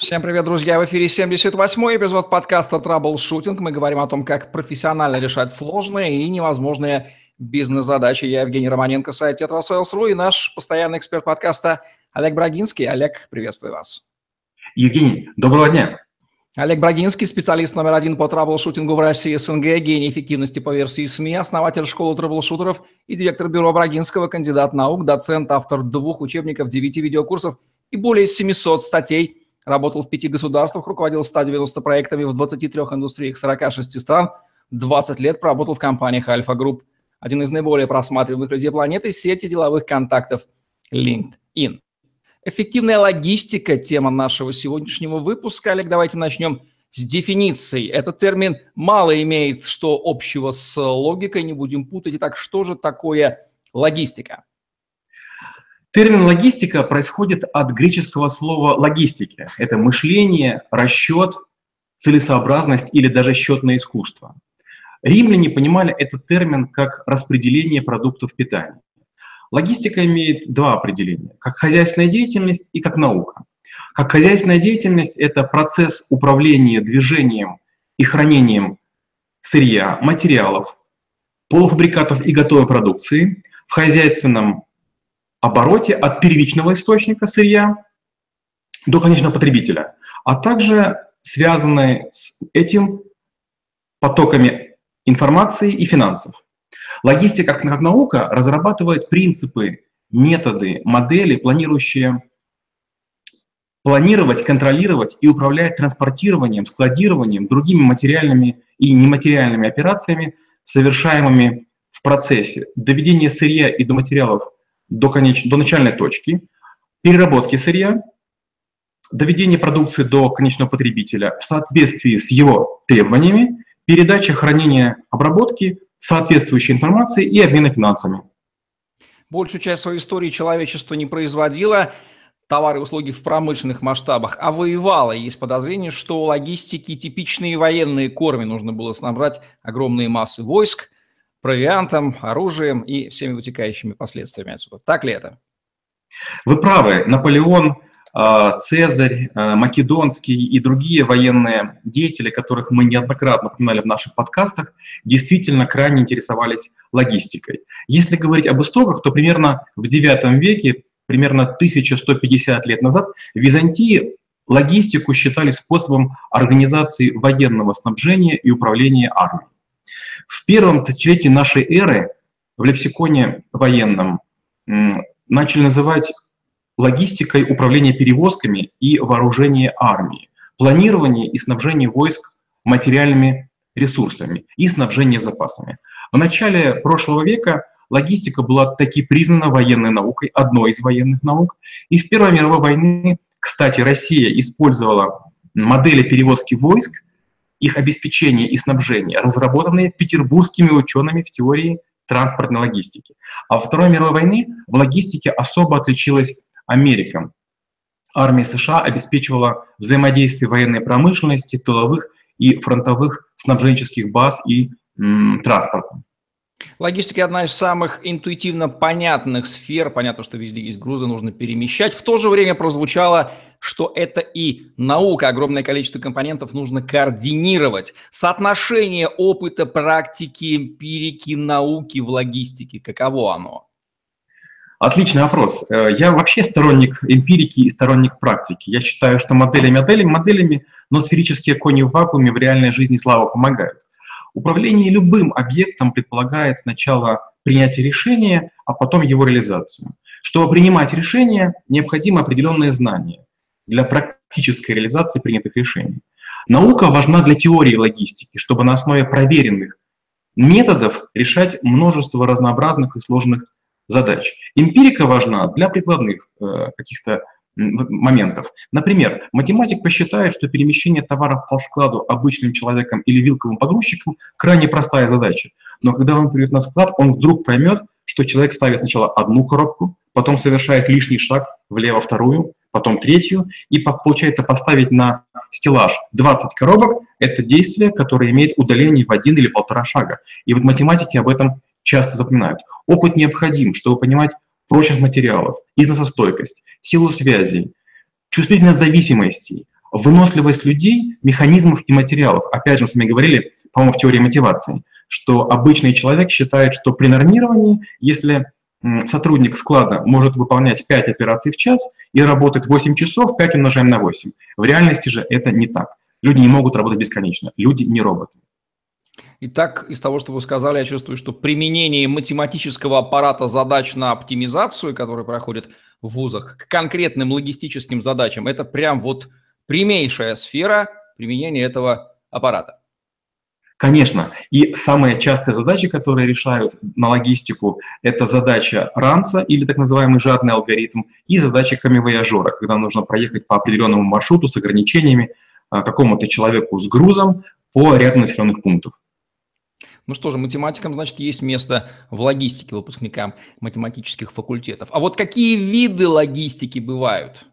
Всем привет, друзья! В эфире 78-й эпизод подкаста «Траблшутинг». Мы говорим о том, как профессионально решать сложные и невозможные бизнес-задачи. Я Евгений Романенко, сайт «Tetrasales.ru» и наш постоянный эксперт подкаста Олег Брагинский. Олег, приветствую вас. Евгений, доброго дня! Олег Брагинский, специалист номер один по траблшутингу в России СНГ, гений эффективности по версии СМИ, основатель школы траблшутеров и директор бюро Брагинского, кандидат наук, доцент, автор двух учебников, девяти видеокурсов и более 700 статей – Работал в пяти государствах, руководил 190 проектами в 23 индустриях 46 стран, 20 лет проработал в компаниях Альфа Групп. Один из наиболее просматриваемых людей планеты – сети деловых контактов LinkedIn. Эффективная логистика – тема нашего сегодняшнего выпуска. Олег, давайте начнем с дефиниции. Этот термин мало имеет что общего с логикой, не будем путать. Итак, что же такое логистика? Термин логистика происходит от греческого слова логистики. Это мышление, расчет, целесообразность или даже счетное искусство. Римляне понимали этот термин как распределение продуктов питания. Логистика имеет два определения, как хозяйственная деятельность и как наука. Как хозяйственная деятельность – это процесс управления движением и хранением сырья, материалов, полуфабрикатов и готовой продукции. В хозяйственном обороте от первичного источника сырья до конечного потребителя, а также связанные с этим потоками информации и финансов. Логистика как, наука разрабатывает принципы, методы, модели, планирующие планировать, контролировать и управлять транспортированием, складированием, другими материальными и нематериальными операциями, совершаемыми в процессе доведения сырья и до материалов до, конеч... до начальной точки, переработки сырья, доведение продукции до конечного потребителя в соответствии с его требованиями, передача, хранения, обработки соответствующей информации и обмена финансами. Большую часть своей истории человечество не производило товары и услуги в промышленных масштабах, а воевало. Есть подозрение, что логистики типичные военные корми нужно было снабжать огромные массы войск – провиантом, оружием и всеми вытекающими последствиями отсюда. Так ли это? Вы правы. Наполеон, а, Цезарь, а, Македонский и другие военные деятели, которых мы неоднократно упоминали в наших подкастах, действительно крайне интересовались логистикой. Если говорить об истоках, то примерно в IX веке, примерно 1150 лет назад, в Византии логистику считали способом организации военного снабжения и управления армией. В первом тысячелетии нашей эры в лексиконе военном начали называть логистикой управления перевозками и вооружение армии, планирование и снабжение войск материальными ресурсами и снабжение запасами. В начале прошлого века логистика была таки признана военной наукой, одной из военных наук. И в Первой мировой войне, кстати, Россия использовала модели перевозки войск их обеспечение и снабжение, разработанные петербургскими учеными в теории транспортной логистики. А во Второй мировой войны в логистике особо отличилась Америка. Армия США обеспечивала взаимодействие военной промышленности, тыловых и фронтовых снабженческих баз и м, транспорта. Логистика одна из самых интуитивно понятных сфер. Понятно, что везде есть грузы, нужно перемещать. В то же время прозвучало, что это и наука. Огромное количество компонентов нужно координировать. Соотношение опыта, практики, эмпирики, науки в логистике, каково оно? Отличный вопрос. Э, я вообще сторонник эмпирики и сторонник практики. Я считаю, что модели моделями, моделями, но сферические кони в вакууме в реальной жизни слава помогают. Управление любым объектом предполагает сначала принятие решения, а потом его реализацию. Чтобы принимать решения, необходимо определенные знания для практической реализации принятых решений. Наука важна для теории логистики, чтобы на основе проверенных методов решать множество разнообразных и сложных задач. Эмпирика важна для прикладных э, каких-то моментов. Например, математик посчитает, что перемещение товаров по складу обычным человеком или вилковым погрузчиком крайне простая задача. Но когда он придет на склад, он вдруг поймет, что человек ставит сначала одну коробку, потом совершает лишний шаг влево вторую, потом третью, и получается поставить на стеллаж 20 коробок – это действие, которое имеет удаление в один или полтора шага. И вот математики об этом часто запоминают. Опыт необходим, чтобы понимать прочность материалов, износостойкость, силу связей, чувствительность зависимостей, выносливость людей, механизмов и материалов. Опять же, мы с вами говорили, по-моему, в теории мотивации, что обычный человек считает, что при нормировании, если сотрудник склада может выполнять 5 операций в час и работать 8 часов, 5 умножаем на 8. В реальности же это не так. Люди не могут работать бесконечно. Люди не роботы. Итак, из того, что вы сказали, я чувствую, что применение математического аппарата задач на оптимизацию, который проходит в вузах, к конкретным логистическим задачам, это прям вот прямейшая сфера применения этого аппарата. Конечно. И самая частая задача, которые решают на логистику, это задача ранца или так называемый жадный алгоритм, и задача камевояжера, когда нужно проехать по определенному маршруту с ограничениями а, какому-то человеку с грузом по ряду населенных пунктов. Ну что же, математикам, значит, есть место в логистике выпускникам математических факультетов. А вот какие виды логистики бывают?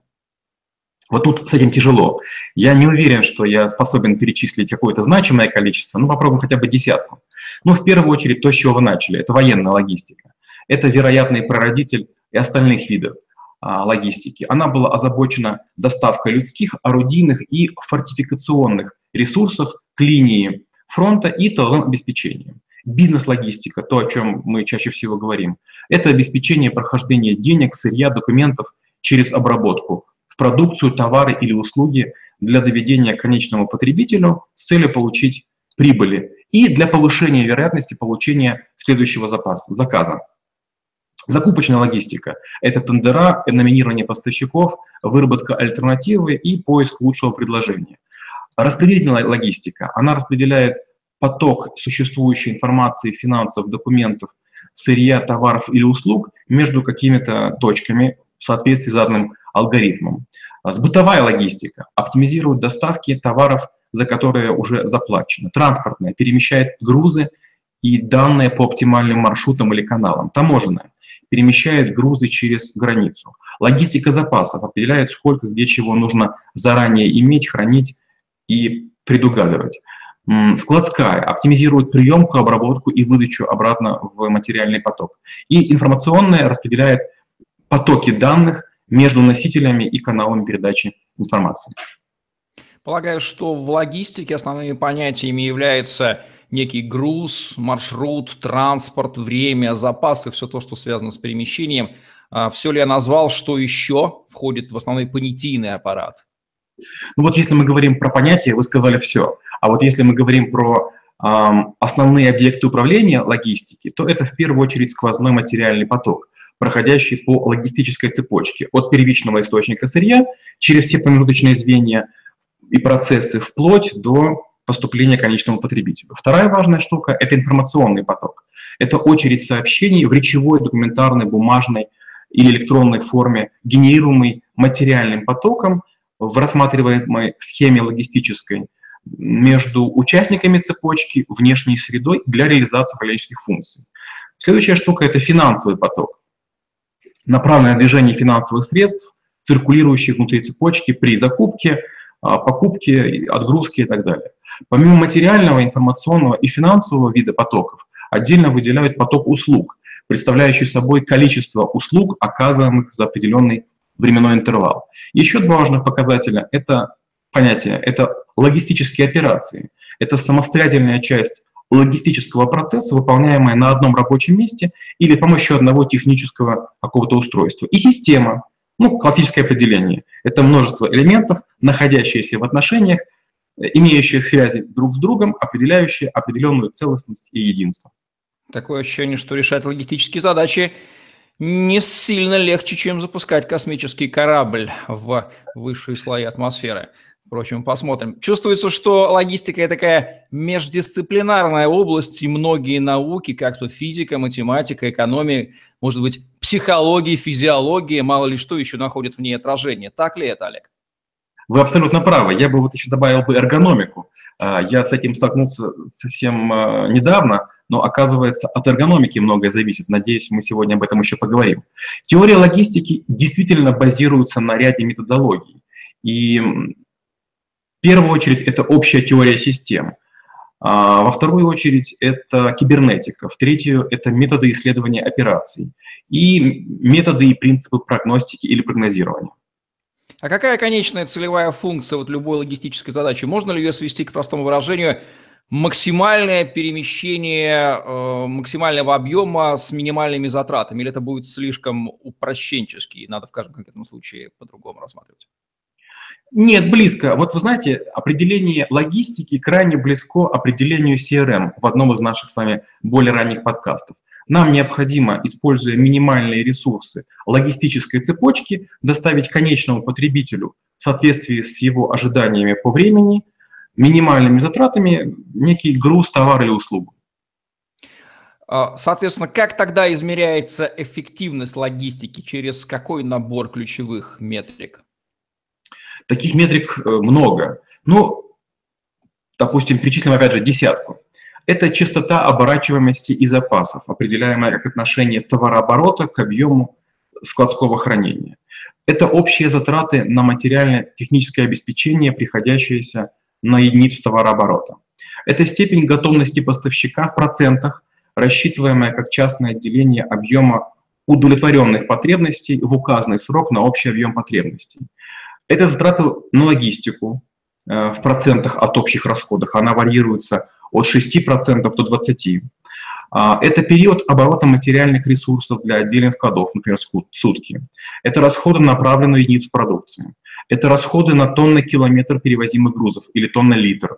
Вот тут с этим тяжело. Я не уверен, что я способен перечислить какое-то значимое количество, ну попробуем хотя бы десятку. Ну, в первую очередь, то, с чего вы начали, это военная логистика. Это вероятный прародитель и остальных видов а, логистики. Она была озабочена доставкой людских, орудийных и фортификационных ресурсов к линии фронта и тыловым обеспечением. Бизнес-логистика, то, о чем мы чаще всего говорим, это обеспечение прохождения денег, сырья, документов через обработку продукцию, товары или услуги для доведения к конечному потребителю с целью получить прибыли и для повышения вероятности получения следующего запаса, заказа. Закупочная логистика – это тендера, номинирование поставщиков, выработка альтернативы и поиск лучшего предложения. Распределительная логистика – она распределяет поток существующей информации, финансов, документов, сырья, товаров или услуг между какими-то точками в соответствии с заданным алгоритмом. А, сбытовая логистика оптимизирует доставки товаров, за которые уже заплачено. Транспортная перемещает грузы и данные по оптимальным маршрутам или каналам. Таможенная перемещает грузы через границу. Логистика запасов определяет, сколько где чего нужно заранее иметь, хранить и предугадывать. Складская оптимизирует приемку, обработку и выдачу обратно в материальный поток. И информационная распределяет потоки данных между носителями и каналами передачи информации. Полагаю, что в логистике основными понятиями являются некий груз, маршрут, транспорт, время, запасы, все то, что связано с перемещением. А все ли я назвал, что еще входит в основной понятийный аппарат? Ну вот если мы говорим про понятия, вы сказали все. А вот если мы говорим про э, основные объекты управления логистики, то это в первую очередь сквозной материальный поток проходящий по логистической цепочке от первичного источника сырья через все промежуточные звенья и процессы вплоть до поступления конечному потребителю. Вторая важная штука – это информационный поток. Это очередь сообщений в речевой, документарной, бумажной или электронной форме, генерируемый материальным потоком в рассматриваемой схеме логистической между участниками цепочки, внешней средой для реализации управленческих функций. Следующая штука – это финансовый поток направленное движение финансовых средств, циркулирующих внутри цепочки при закупке, а, покупке, отгрузке и так далее. Помимо материального, информационного и финансового вида потоков, отдельно выделяют поток услуг, представляющий собой количество услуг, оказываемых за определенный временной интервал. Еще два важных показателя – это понятие, это логистические операции. Это самостоятельная часть логистического процесса, выполняемая на одном рабочем месте или с помощью одного технического какого-то устройства. И система, ну, классическое определение, это множество элементов, находящиеся в отношениях, имеющих связи друг с другом, определяющие определенную целостность и единство. Такое ощущение, что решать логистические задачи не сильно легче, чем запускать космический корабль в высшие слои атмосферы. Впрочем, посмотрим. Чувствуется, что логистика – такая междисциплинарная область, и многие науки, как то физика, математика, экономия, может быть, психология, физиология, мало ли что еще находят в ней отражение. Так ли это, Олег? Вы абсолютно правы. Я бы вот еще добавил бы эргономику. А, я с этим столкнулся совсем а, недавно, но оказывается от эргономики многое зависит. Надеюсь, мы сегодня об этом еще поговорим. Теория логистики действительно базируется на ряде методологий. И в первую очередь это общая теория систем. А во вторую очередь это кибернетика. В третью это методы исследования операций. И методы и принципы прогностики или прогнозирования. А какая конечная целевая функция вот любой логистической задачи? Можно ли ее свести к простому выражению максимальное перемещение э, максимального объема с минимальными затратами? Или это будет слишком упрощенчески? Надо в каждом конкретном случае по-другому рассматривать. Нет, близко. Вот вы знаете, определение логистики крайне близко определению CRM в одном из наших с вами более ранних подкастов. Нам необходимо, используя минимальные ресурсы логистической цепочки, доставить конечному потребителю в соответствии с его ожиданиями по времени, минимальными затратами, некий груз, товар или услугу. А, соответственно, как тогда измеряется эффективность логистики? Через какой набор ключевых метрик? Таких метрик э, много. Ну, допустим, перечислим опять же десятку. Это частота оборачиваемости и запасов, определяемая как отношение товарооборота к объему складского хранения. Это общие затраты на материально-техническое обеспечение, приходящиеся на единицу товарооборота. Это степень готовности поставщика в процентах, рассчитываемая как частное отделение объема удовлетворенных потребностей в указанный срок на общий объем потребностей. Это затраты на логистику э, в процентах от общих расходов. Она варьируется от 6% до 20%. А, это период оборота материальных ресурсов для отдельных складов, например, сутки. Это расходы на направленную единицу продукции. Это расходы на тонны километр перевозимых грузов или тонна литр.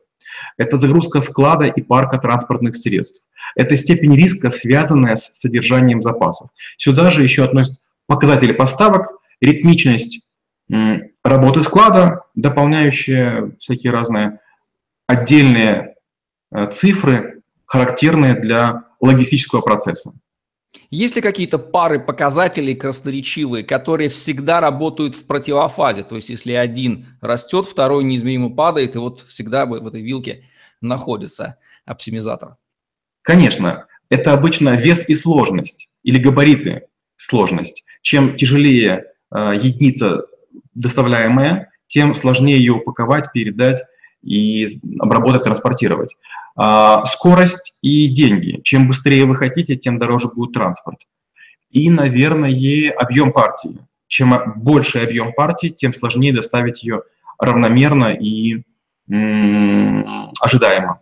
Это загрузка склада и парка транспортных средств. Это степень риска, связанная с содержанием запасов. Сюда же еще относятся показатели поставок, ритмичность работы склада, дополняющие всякие разные отдельные цифры, характерные для логистического процесса. Есть ли какие-то пары показателей красноречивые, которые всегда работают в противофазе? То есть если один растет, второй неизмеримо падает, и вот всегда в этой вилке находится оптимизатор. Конечно, это обычно вес и сложность, или габариты сложность. Чем тяжелее э, единица доставляемая, тем сложнее ее упаковать, передать и обработать, транспортировать. А, скорость и деньги. Чем быстрее вы хотите, тем дороже будет транспорт. И, наверное, объем партии. Чем больше объем партии, тем сложнее доставить ее равномерно и ожидаемо.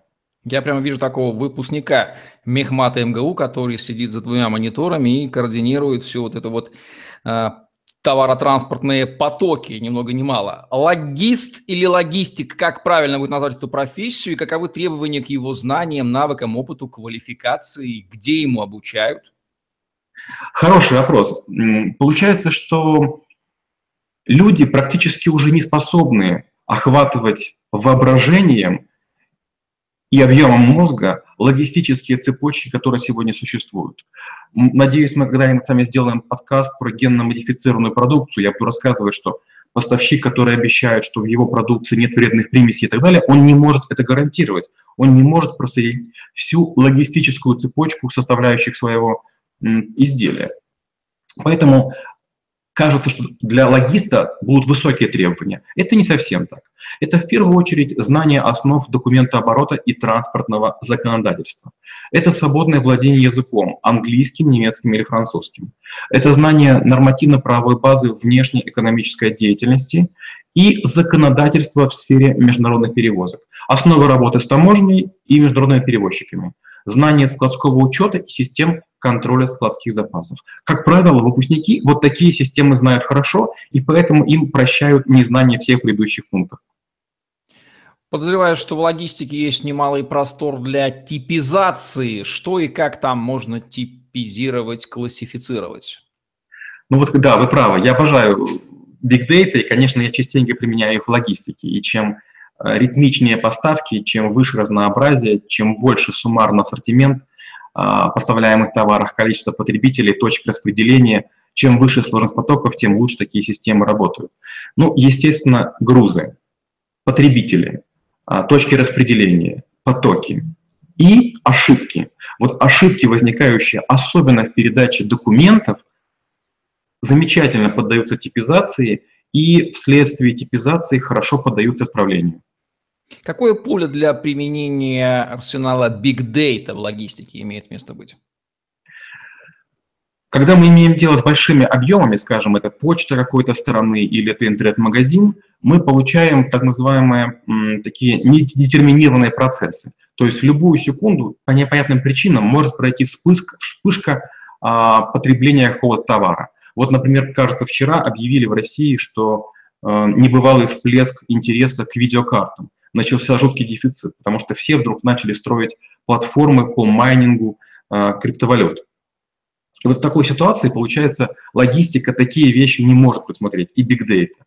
Я прямо вижу такого выпускника Мехмата МГУ, который сидит за двумя мониторами и координирует всю вот эту вот а, товаротранспортные потоки, ни много ни мало. Логист или логистик, как правильно будет назвать эту профессию, и каковы требования к его знаниям, навыкам, опыту, квалификации, где ему обучают? Хороший вопрос. Получается, что люди практически уже не способны охватывать воображением и объемом мозга логистические цепочки, которые сегодня существуют. Надеюсь, мы когда-нибудь сами сделаем подкаст про генно-модифицированную продукцию. Я буду рассказывать, что поставщик, который обещает, что в его продукции нет вредных примесей и так далее, он не может это гарантировать. Он не может проследить всю логистическую цепочку составляющих своего изделия. Поэтому кажется, что для логиста будут высокие требования. Это не совсем так. Это в первую очередь знание основ документооборота и транспортного законодательства. Это свободное владение языком, английским, немецким или французским. Это знание нормативно-правовой базы внешней экономической деятельности и законодательства в сфере международных перевозок. Основы работы с таможней и международными перевозчиками. Знание складского учета и систем контроля складских запасов. Как правило, выпускники вот такие системы знают хорошо, и поэтому им прощают незнание всех предыдущих пунктов. Подозреваю, что в логистике есть немалый простор для типизации. Что и как там можно типизировать, классифицировать? Ну вот да, вы правы. Я обожаю big data, и, конечно, я частенько применяю их в логистике. И чем ритмичнее поставки, чем выше разнообразие, чем больше суммарно ассортимент – а, поставляемых товарах, количество потребителей, точек распределения. Чем выше сложность потоков, тем лучше такие системы работают. Ну, естественно, грузы, потребители, а, точки распределения, потоки и ошибки. Вот ошибки, возникающие особенно в передаче документов, замечательно поддаются типизации и вследствие типизации хорошо поддаются исправлению. Какое поле для применения арсенала Big Data в логистике имеет место быть? Когда мы имеем дело с большими объемами, скажем, это почта какой-то стороны или это интернет-магазин, мы получаем так называемые м, такие недетерминированные процессы. То есть в любую секунду по непонятным причинам может пройти вспышка, вспышка а, потребления какого-то товара. Вот, например, кажется, вчера объявили в России, что а, небывалый всплеск интереса к видеокартам. Начался жуткий дефицит, потому что все вдруг начали строить платформы по майнингу а, криптовалют. И вот в такой ситуации, получается, логистика такие вещи не может предсмотреть, и big data.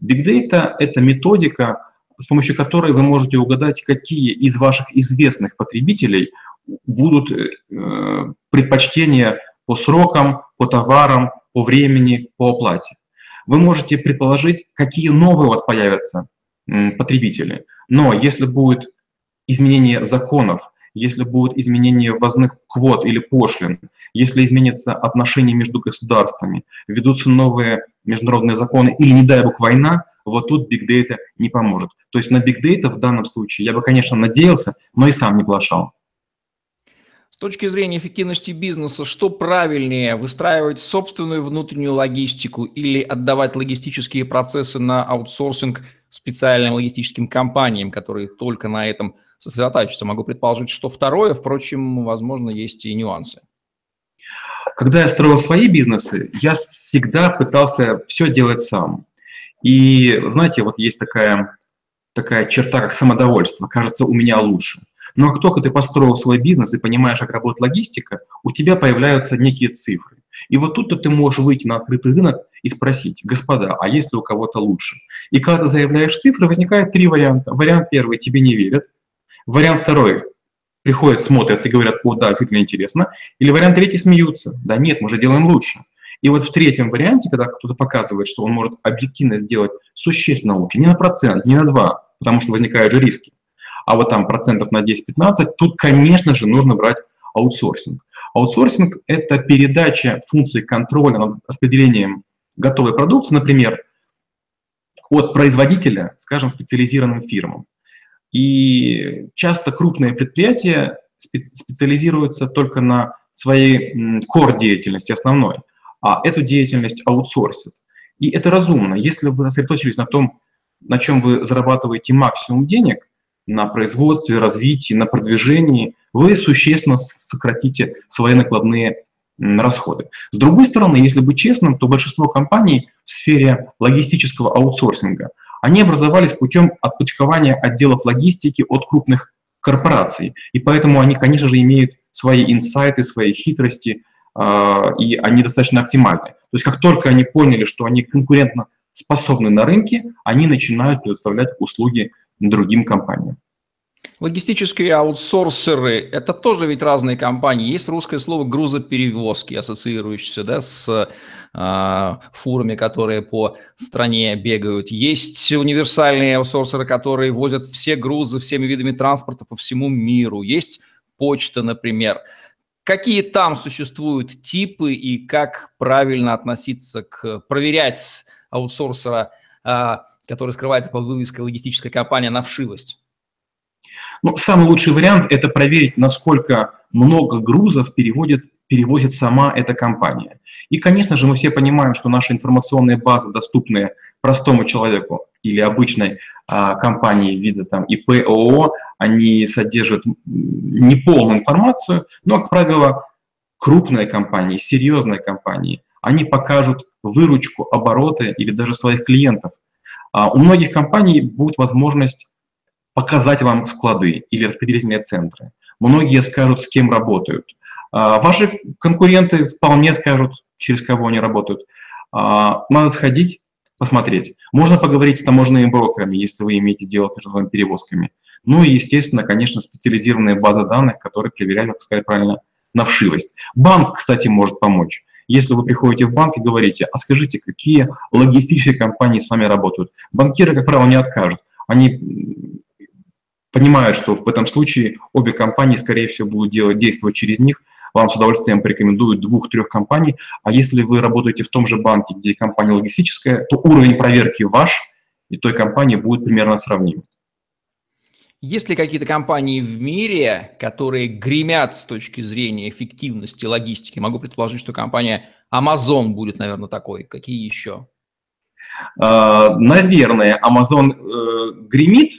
Big data — это методика, с помощью которой вы можете угадать, какие из ваших известных потребителей будут э, предпочтения по срокам, по товарам, по времени, по оплате. Вы можете предположить, какие новые у вас появятся э, потребители. Но если будет изменение законов, если будут изменения ввозных квот или пошлин, если изменятся отношения между государствами, ведутся новые международные законы или, не дай бог, война, вот тут Big Data не поможет. То есть на Big Data в данном случае я бы, конечно, надеялся, но и сам не плашал. С точки зрения эффективности бизнеса, что правильнее, выстраивать собственную внутреннюю логистику или отдавать логистические процессы на аутсорсинг специальным логистическим компаниям, которые только на этом сосредотачиваться. Могу предположить, что второе, впрочем, возможно, есть и нюансы. Когда я строил свои бизнесы, я всегда пытался все делать сам. И, знаете, вот есть такая, такая черта, как самодовольство. Кажется, у меня лучше. Но как только ты построил свой бизнес и понимаешь, как работает логистика, у тебя появляются некие цифры. И вот тут-то ты можешь выйти на открытый рынок и спросить, господа, а есть ли у кого-то лучше? И когда ты заявляешь цифры, возникает три варианта. Вариант первый, тебе не верят. Вариант второй. Приходят, смотрят и говорят, о, да, действительно интересно. Или вариант третий, смеются. Да нет, мы же делаем лучше. И вот в третьем варианте, когда кто-то показывает, что он может объективно сделать существенно лучше, не на процент, не на два, потому что возникают же риски, а вот там процентов на 10-15, тут, конечно же, нужно брать аутсорсинг. Аутсорсинг – это передача функции контроля над распределением готовой продукции, например, от производителя, скажем, специализированным фирмам. И часто крупные предприятия специализируются только на своей core деятельности основной, а эту деятельность аутсорсят. И это разумно. Если вы сосредоточились на том, на чем вы зарабатываете максимум денег, на производстве, развитии, на продвижении, вы существенно сократите свои накладные расходы. С другой стороны, если быть честным, то большинство компаний в сфере логистического аутсорсинга – они образовались путем отпочкования отделов логистики от крупных корпораций. И поэтому они, конечно же, имеют свои инсайты, свои хитрости, а, и они достаточно оптимальны. То есть как только они поняли, что они конкурентно способны на рынке, они начинают предоставлять услуги другим компаниям. Логистические аутсорсеры – это тоже ведь разные компании. Есть русское слово «грузоперевозки», ассоциирующееся да, с э, фурами, которые по стране бегают. Есть универсальные аутсорсеры, которые возят все грузы всеми видами транспорта по всему миру. Есть почта, например. Какие там существуют типы и как правильно относиться к проверять аутсорсера, э, который скрывается под вывеской логистическая компания на вшивость? Ну, самый лучший вариант – это проверить, насколько много грузов переводит, перевозит сама эта компания. И, конечно же, мы все понимаем, что наши информационные базы, доступные простому человеку или обычной а, компании вида там ИП, ООО, они содержат неполную информацию, но, как правило, крупные компании, серьезные компании, они покажут выручку, обороты или даже своих клиентов. А у многих компаний будет возможность показать вам склады или распределительные центры. Многие скажут, с кем работают. А, ваши конкуренты вполне скажут, через кого они работают. А, надо сходить, посмотреть. Можно поговорить с таможенными брокерами, если вы имеете дело с международными перевозками. Ну и, естественно, конечно, специализированные базы данных, которые проверяют, как сказать правильно, на вшивость. Банк, кстати, может помочь. Если вы приходите в банк и говорите, а скажите, какие логистические компании с вами работают, банкиры, как правило, не откажут. Они понимают, что в этом случае обе компании, скорее всего, будут делать, действовать через них, вам с удовольствием порекомендуют двух-трех компаний, а если вы работаете в том же банке, где компания логистическая, то уровень проверки ваш и той компании будет примерно сравним. Есть ли какие-то компании в мире, которые гремят с точки зрения эффективности логистики? Могу предположить, что компания Amazon будет, наверное, такой. Какие еще? А, наверное, Amazon э, гремит,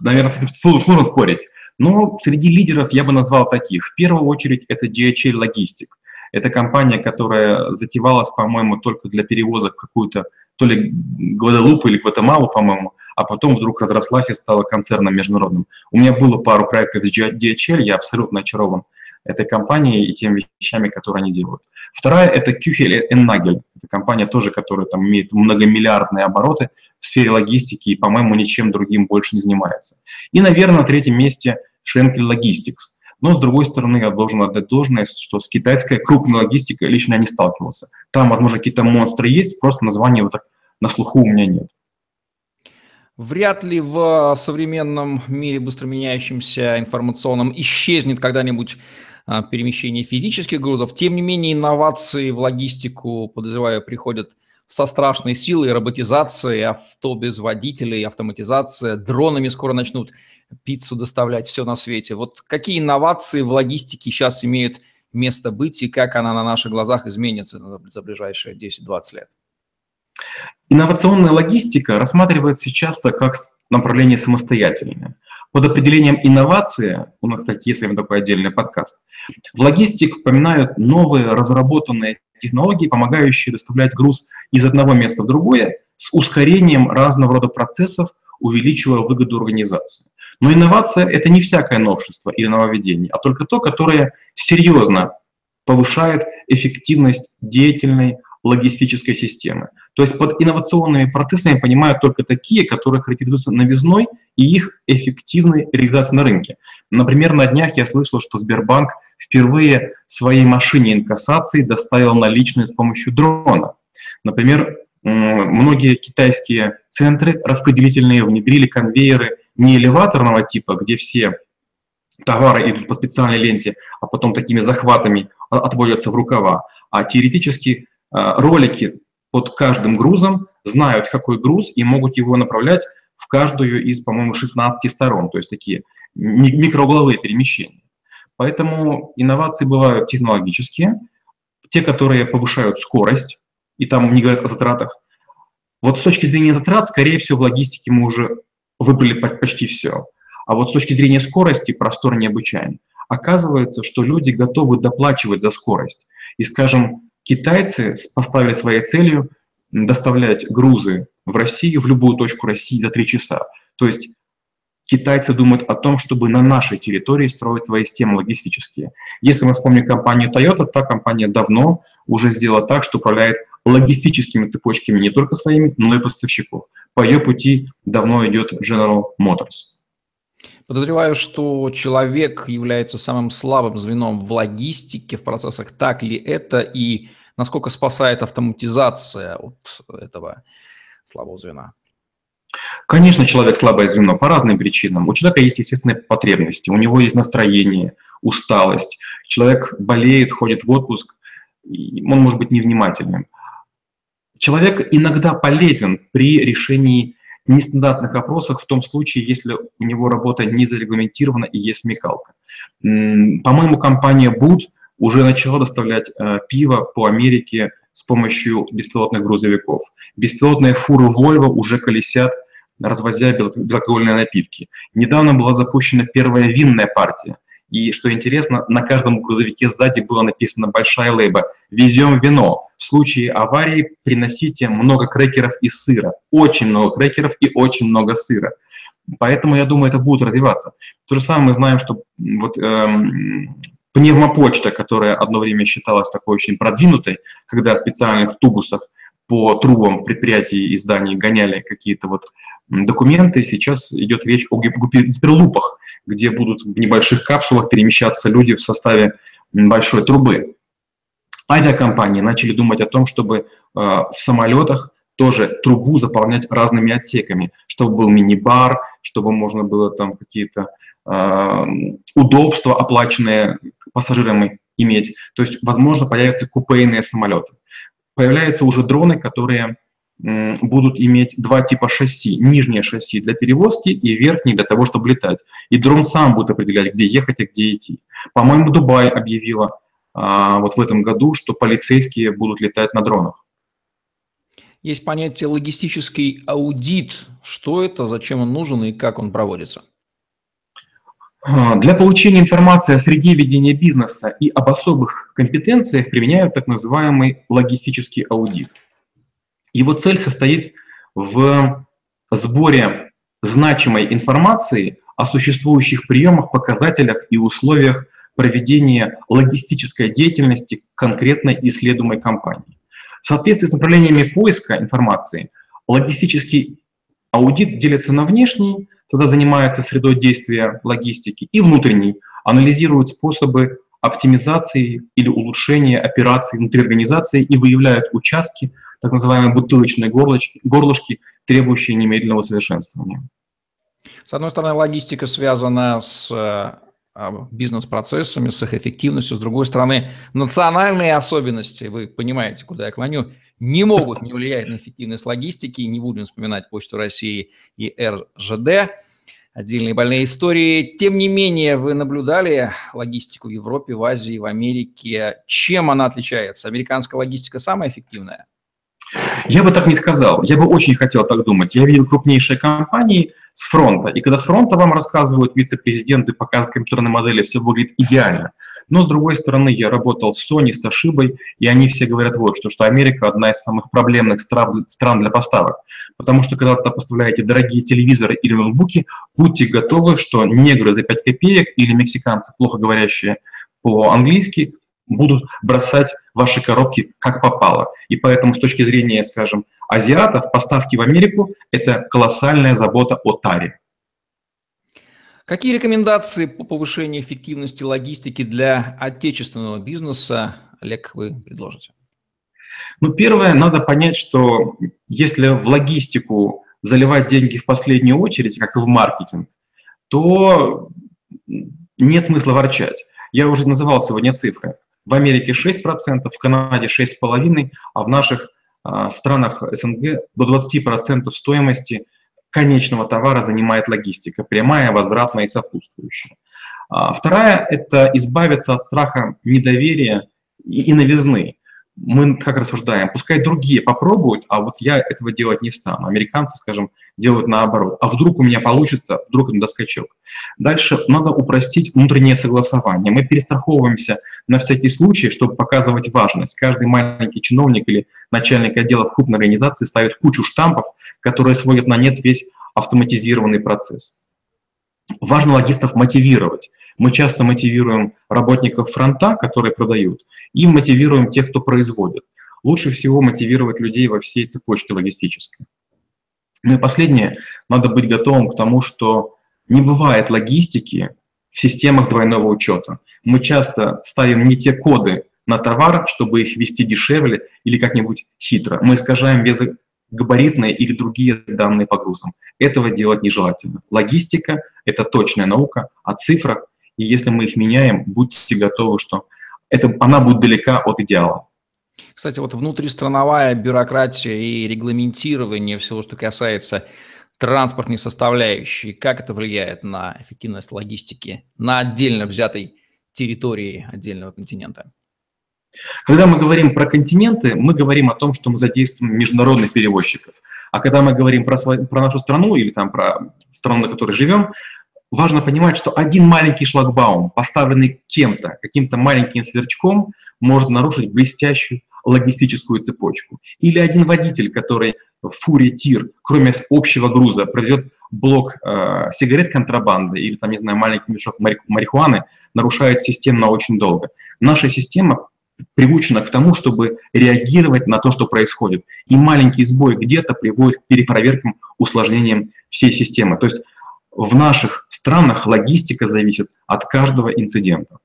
наверное, сложно спорить, но среди лидеров я бы назвал таких. В первую очередь это DHL Logistic. Это компания, которая затевалась, по-моему, только для перевозок какую-то, то ли Гваделупу или Гватемалу, по-моему, а потом вдруг разрослась и стала концерном международным. У меня было пару проектов с DHL, я абсолютно очарован этой компанией и теми вещами, которые они делают. Вторая – это Küchel Nagel. Это компания тоже, которая там имеет многомиллиардные обороты в сфере логистики и, по-моему, ничем другим больше не занимается. И, наверное, на третьем месте Schenkel Logistics. Но, с другой стороны, я должен отдать должное, что с китайской крупной логистикой лично я не сталкивался. Там, возможно, какие-то монстры есть, просто названия вот так на слуху у меня нет. Вряд ли в современном мире быстро меняющемся информационном исчезнет когда-нибудь перемещение физических грузов. Тем не менее, инновации в логистику, подозреваю, приходят со страшной силой, роботизация, авто без водителей, автоматизация, дронами скоро начнут пиццу доставлять, все на свете. Вот какие инновации в логистике сейчас имеют место быть и как она на наших глазах изменится за ближайшие 10-20 лет? Инновационная логистика рассматривается часто как направление самостоятельное. Под определением инновация, у нас, кстати, есть такой отдельный подкаст, в логистике упоминают новые разработанные технологии, помогающие доставлять груз из одного места в другое с ускорением разного рода процессов, увеличивая выгоду организации. Но инновация – это не всякое новшество или нововведение, а только то, которое серьезно повышает эффективность деятельной логистической системы. То есть под инновационными процессами понимают только такие, которые характеризуются новизной и их эффективной реализацией на рынке. Например, на днях я слышал, что Сбербанк впервые своей машине инкассации доставил наличные с помощью дрона. Например, многие китайские центры распределительные внедрили конвейеры не элеваторного типа, где все товары идут по специальной ленте, а потом такими захватами отводятся в рукава, а теоретически ролики под каждым грузом знают, какой груз, и могут его направлять в каждую из, по-моему, 16 сторон, то есть такие микроугловые перемещения. Поэтому инновации бывают технологические, те, которые повышают скорость, и там не говорят о затратах. Вот с точки зрения затрат, скорее всего, в логистике мы уже выбрали почти все. А вот с точки зрения скорости простор необычайный. Оказывается, что люди готовы доплачивать за скорость. И, скажем, Китайцы поставили своей целью доставлять грузы в Россию, в любую точку России за три часа. То есть китайцы думают о том, чтобы на нашей территории строить свои системы логистические. Если мы вспомним компанию Toyota, та компания давно уже сделала так, что управляет логистическими цепочками не только своими, но и поставщиков. По ее пути давно идет General Motors. Подозреваю, что человек является самым слабым звеном в логистике, в процессах. Так ли это и насколько спасает автоматизация от этого слабого звена? Конечно, человек слабое звено по разным причинам. У человека есть естественные потребности, у него есть настроение, усталость. Человек болеет, ходит в отпуск, он может быть невнимательным. Человек иногда полезен при решении нестандартных вопросах в том случае, если у него работа не зарегламентирована и есть смекалка. По-моему, компания Boot уже начала доставлять э, пиво по Америке с помощью беспилотных грузовиков. Беспилотные фуры Volvo уже колесят, развозя безалкогольные напитки. Недавно была запущена первая винная партия – и что интересно, на каждом грузовике сзади было написано большая лейба «Везем вино». В случае аварии приносите много крекеров и сыра. Очень много крекеров и очень много сыра. Поэтому, я думаю, это будет развиваться. То же самое мы знаем, что вот, эм, пневмопочта, которая одно время считалась такой очень продвинутой, когда в специальных тубусах по трубам предприятий и зданий гоняли какие-то вот документы, сейчас идет речь о гиперлупах, где будут в небольших капсулах перемещаться люди в составе большой трубы. Авиакомпании начали думать о том, чтобы э, в самолетах тоже трубу заполнять разными отсеками, чтобы был мини-бар, чтобы можно было там какие-то э, удобства, оплаченные пассажирами, иметь. То есть, возможно, появятся купейные самолеты. Появляются уже дроны, которые будут иметь два типа шасси. Нижнее шасси для перевозки и верхнее для того, чтобы летать. И дрон сам будет определять, где ехать и где идти. По-моему, Дубай объявила вот в этом году, что полицейские будут летать на дронах. Есть понятие логистический аудит. Что это, зачем он нужен и как он проводится? А, для получения информации о среде ведения бизнеса и об особых компетенциях применяют так называемый логистический аудит. Его цель состоит в сборе значимой информации о существующих приемах, показателях и условиях проведения логистической деятельности конкретной исследуемой компании. В соответствии с направлениями поиска информации, логистический аудит делится на внешний, тогда занимается средой действия логистики, и внутренний, анализирует способы оптимизации или улучшения операций внутри организации и выявляют участки, так называемые бутылочные горлышки, горлышки требующие немедленного совершенствования. С одной стороны, логистика связана с э, бизнес-процессами, с их эффективностью. С другой стороны, национальные особенности, вы понимаете, куда я клоню, не могут не влиять на эффективность логистики. Не будем вспоминать Почту России и РЖД отдельные больные истории. Тем не менее, вы наблюдали логистику в Европе, в Азии, в Америке. Чем она отличается? Американская логистика самая эффективная? Я бы так не сказал. Я бы очень хотел так думать. Я видел крупнейшие компании с фронта. И когда с фронта вам рассказывают вице-президенты, показывают компьютерные модели, все выглядит идеально. Но с другой стороны, я работал с Sony, с Toshiba, и они все говорят вот что, что Америка одна из самых проблемных стран для поставок. Потому что когда вы поставляете дорогие телевизоры или ноутбуки, будьте готовы, что негры за 5 копеек или мексиканцы, плохо говорящие по-английски, будут бросать ваши коробки как попало. И поэтому с точки зрения, скажем, азиатов, поставки в Америку – это колоссальная забота о таре. Какие рекомендации по повышению эффективности логистики для отечественного бизнеса, Олег, вы предложите? Ну, первое, надо понять, что если в логистику заливать деньги в последнюю очередь, как и в маркетинг, то нет смысла ворчать. Я уже называл сегодня цифры. В Америке 6%, в Канаде 6,5%, а в наших э, странах СНГ до 20% стоимости конечного товара занимает логистика, прямая, возвратная и сопутствующая. А вторая – это избавиться от страха недоверия и, и новизны мы как рассуждаем, пускай другие попробуют, а вот я этого делать не стану. Американцы, скажем, делают наоборот. А вдруг у меня получится, вдруг это доскочок. Дальше надо упростить внутреннее согласование. Мы перестраховываемся на всякий случай, чтобы показывать важность. Каждый маленький чиновник или начальник отдела в крупной организации ставит кучу штампов, которые сводят на нет весь автоматизированный процесс. Важно логистов мотивировать. Мы часто мотивируем работников фронта, которые продают, и мотивируем тех, кто производит. Лучше всего мотивировать людей во всей цепочке логистической. Ну и последнее, надо быть готовым к тому, что не бывает логистики в системах двойного учета. Мы часто ставим не те коды на товар, чтобы их вести дешевле или как-нибудь хитро. Мы искажаем габаритные или другие данные по грузам. Этого делать нежелательно. Логистика – это точная наука о цифрах, и если мы их меняем, будьте готовы, что это, она будет далека от идеала. Кстати, вот внутристрановая бюрократия и регламентирование всего, что касается транспортной составляющей, как это влияет на эффективность логистики на отдельно взятой территории отдельного континента? Когда мы говорим про континенты, мы говорим о том, что мы задействуем международных перевозчиков. А когда мы говорим про, про нашу страну или там про страну, на которой живем, важно понимать, что один маленький шлагбаум, поставленный кем-то, каким-то маленьким сверчком, может нарушить блестящую логистическую цепочку. Или один водитель, который в фуре тир, кроме общего груза, проведет блок э, сигарет контрабанды или, там, не знаю, маленький мешок марихуаны, нарушает систему очень долго. Наша система приучена к тому, чтобы реагировать на то, что происходит. И маленький сбой где-то приводит к перепроверкам, усложнениям всей системы. То есть в наших странах логистика зависит от каждого инцидента.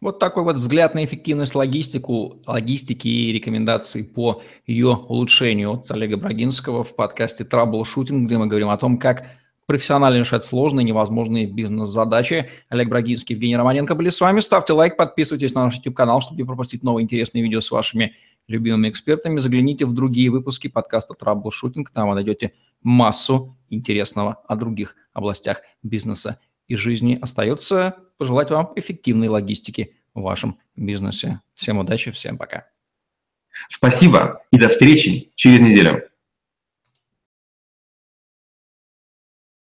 Вот такой вот взгляд на эффективность логистику, логистики и рекомендации по ее улучшению от Олега Брагинского в подкасте «Траблшутинг», где мы говорим о том, как профессионально решать сложные, невозможные бизнес-задачи. Олег Брагинский, Евгений Романенко были с вами. Ставьте лайк, подписывайтесь на наш YouTube-канал, чтобы не пропустить новые интересные видео с вашими любимыми экспертами. Загляните в другие выпуски подкаста «Траблшутинг». Там вы найдете массу интересного о других областях бизнеса и жизни. Остается пожелать вам эффективной логистики в вашем бизнесе. Всем удачи, всем пока. Спасибо и до встречи через неделю.